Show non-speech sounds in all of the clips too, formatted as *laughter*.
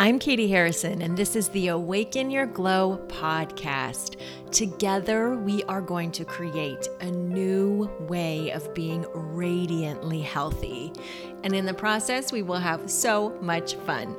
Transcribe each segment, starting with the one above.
I'm Katie Harrison, and this is the Awaken Your Glow podcast. Together, we are going to create a new way of being radiantly healthy. And in the process, we will have so much fun.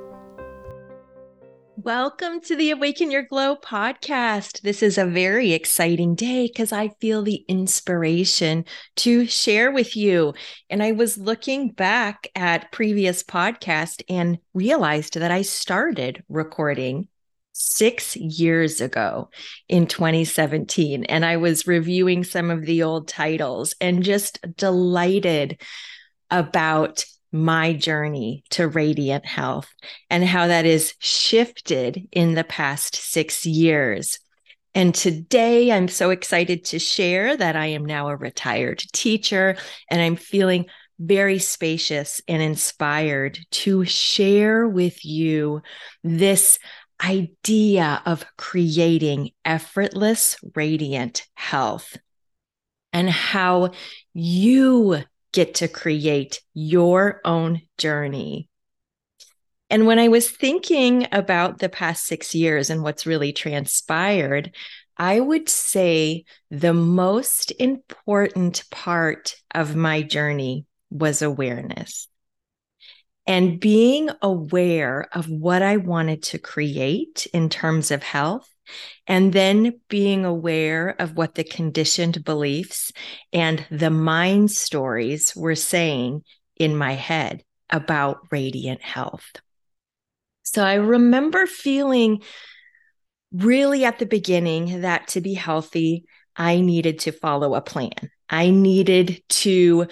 Welcome to the Awaken Your Glow podcast. This is a very exciting day because I feel the inspiration to share with you. And I was looking back at previous podcast and realized that I started recording six years ago in 2017. And I was reviewing some of the old titles and just delighted about my journey to radiant health and how that is shifted in the past six years. And today I'm so excited to share that I am now a retired teacher and I'm feeling very spacious and inspired to share with you this idea of creating effortless, radiant health and how you get to create your own journey. And when I was thinking about the past six years and what's really transpired, I would say the most important part of my journey was awareness. And being aware of what I wanted to create in terms of health and then being aware of what the conditioned beliefs and the mind stories were saying in my head about radiant health. So I remember feeling really at the beginning that to be healthy, I needed to follow a plan. I needed to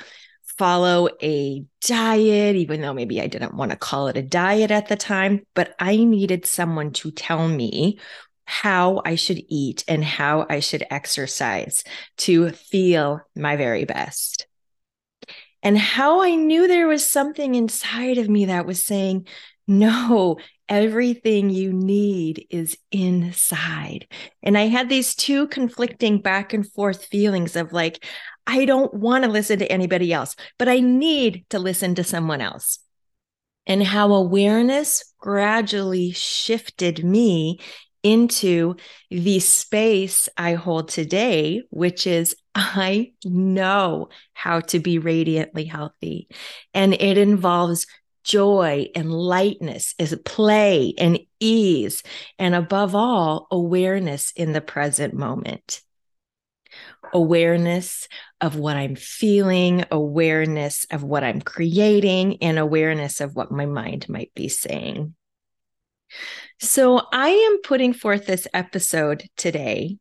follow a diet, even though maybe I didn't want to call it a diet at the time, but I needed someone to tell me how I should eat and how I should exercise to feel my very best. And how I knew there was something inside of me that was saying, no, everything you need is inside. And I had these two conflicting back and forth feelings of like, I don't want to listen to anybody else, but I need to listen to someone else. And how awareness gradually shifted me into the space I hold today, which is I know how to be radiantly healthy. And it involves joy and lightness, is play and ease, and above all, awareness in the present moment. Awareness of what I'm feeling, awareness of what I'm creating, and awareness of what my mind might be saying. So I am putting forth this episode today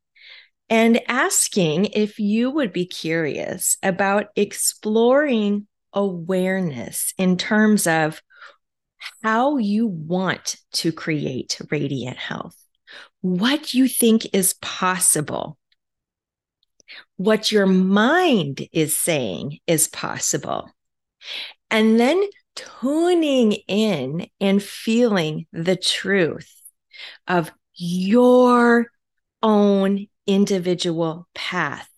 and asking if you would be curious about exploring awareness in terms of how you want to create radiant health, what you think is possible, what your mind is saying is possible. And then tuning in and feeling the truth of your own individual path.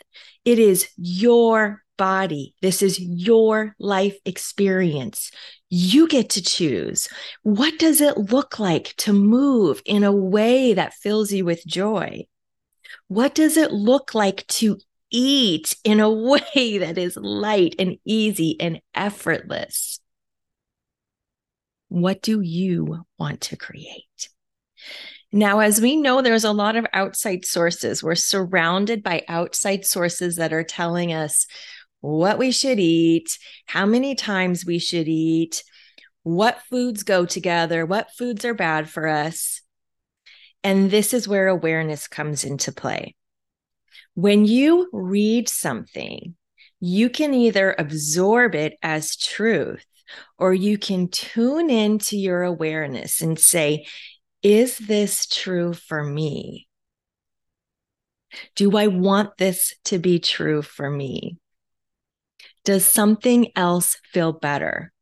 It is your body. This is your life experience. You get to choose. What does it look like to move in a way that fills you with joy? What does it look like to eat in a *laughs* way that is light and easy and effortless? What do you want to create? Now, as we know, there's a lot of outside sources. We're surrounded by outside sources that are telling us what we should eat, how many times we should eat, what foods go together, what foods are bad for us. And this is where awareness comes into play. When you read something, you can either absorb it as truth or you can tune into your awareness and say, is this true for me? Do I want this to be true for me? Does something else feel better?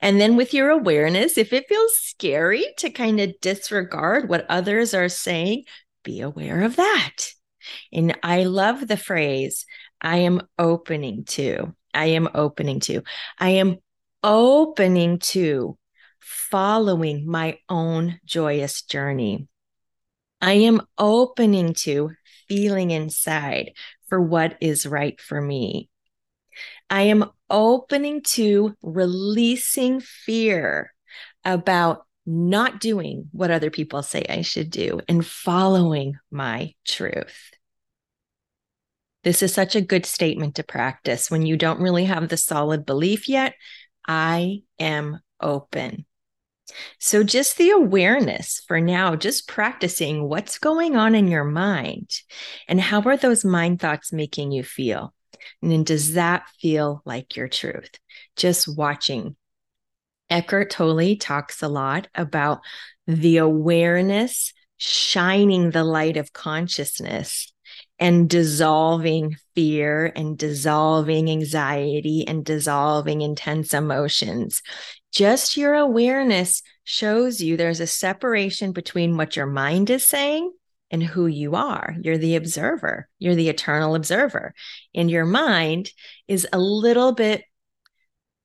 And then with your awareness, if it feels scary to kind of disregard what others are saying, be aware of that. And I love the phrase, I am opening to. I am opening to. I am opening to following my own joyous journey. I am opening to feeling inside for what is right for me. I am opening to releasing fear about not doing what other people say I should do and following my truth. This is such a good statement to practice when you don't really have the solid belief yet. I am open. So, just the awareness for now, just practicing what's going on in your mind and how are those mind thoughts making you feel? And then, does that feel like your truth? Just watching. Eckhart Tolle talks a lot about the awareness shining the light of consciousness and dissolving fear and dissolving anxiety and dissolving intense emotions. Just your awareness shows you there's a separation between what your mind is saying and who you are. You're the observer, you're the eternal observer. And your mind is a little bit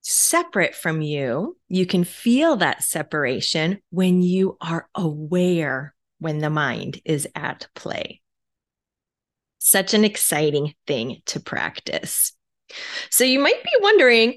separate from you. You can feel that separation when you are aware when the mind is at play. Such an exciting thing to practice. So you might be wondering,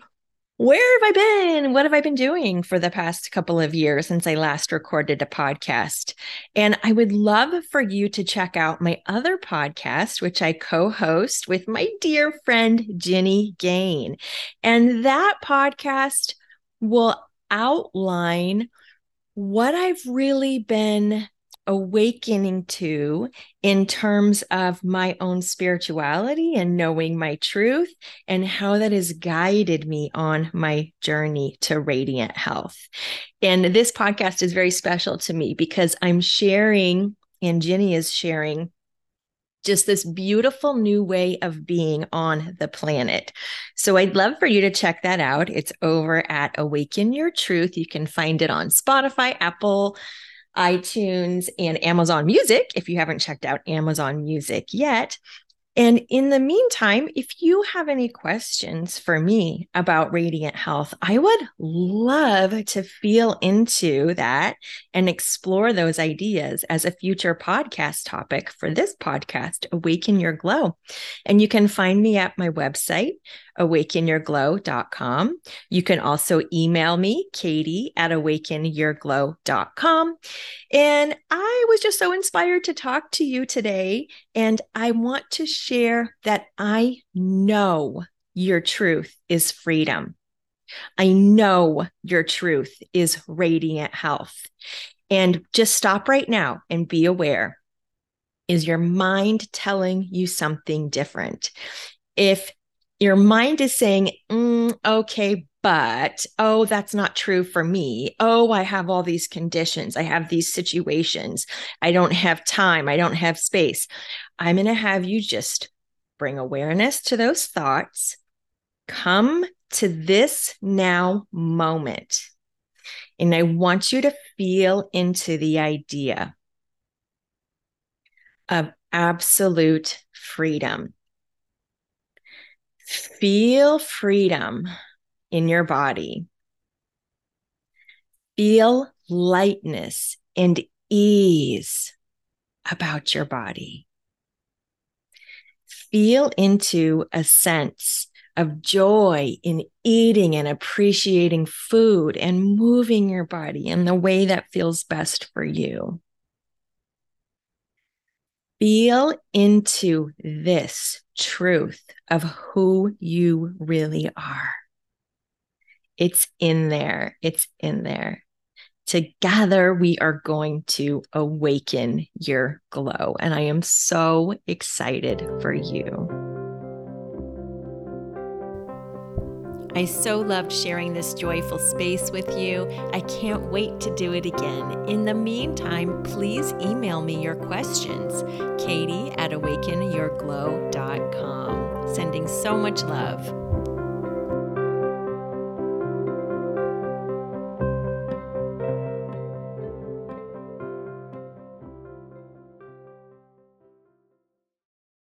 where have I been? What have I been doing for the past couple of years since I last recorded a podcast? And I would love for you to check out my other podcast, which I co host with my dear friend, Ginny Gane. And that podcast will outline what I've really been awakening to in terms of my own spirituality and knowing my truth and how that has guided me on my journey to radiant health. And this podcast is very special to me because I'm sharing, and Ginny is sharing just this beautiful new way of being on the planet. So I'd love for you to check that out. It's over at Awaken Your Truth. You can find it on Spotify, Apple, iTunes, and Amazon Music if you haven't checked out Amazon Music yet. And in the meantime, if you have any questions for me about radiant health, I would love to feel into that and explore those ideas as a future podcast topic for this podcast, Awaken Your Glow. And you can find me at my website, awakenyourglow.com. You can also email me, Katie at awakenyourglow.com. And I was just so inspired to talk to you today. And I want to share that I know your truth is freedom. I know your truth is radiant health. And just stop right now and be aware. Is your mind telling you something different? If your mind is saying, mm, okay, but oh, that's not true for me. Oh, I have all these conditions. I have these situations. I don't have time. I don't have space. I'm going to have you just bring awareness to those thoughts. Come to this now moment. And I want you to feel into the idea of absolute freedom. Feel freedom in your body. Feel lightness and ease about your body. Feel into a sense of joy in eating and appreciating food and moving your body in the way that feels best for you. Feel into this truth of who you really are. It's in there. It's in there. Together, we are going to awaken your glow. And I am so excited for you. I so loved sharing this joyful space with you. I can't wait to do it again. In the meantime, please email me your questions, katie at awakenyourglow.com. Sending so much love.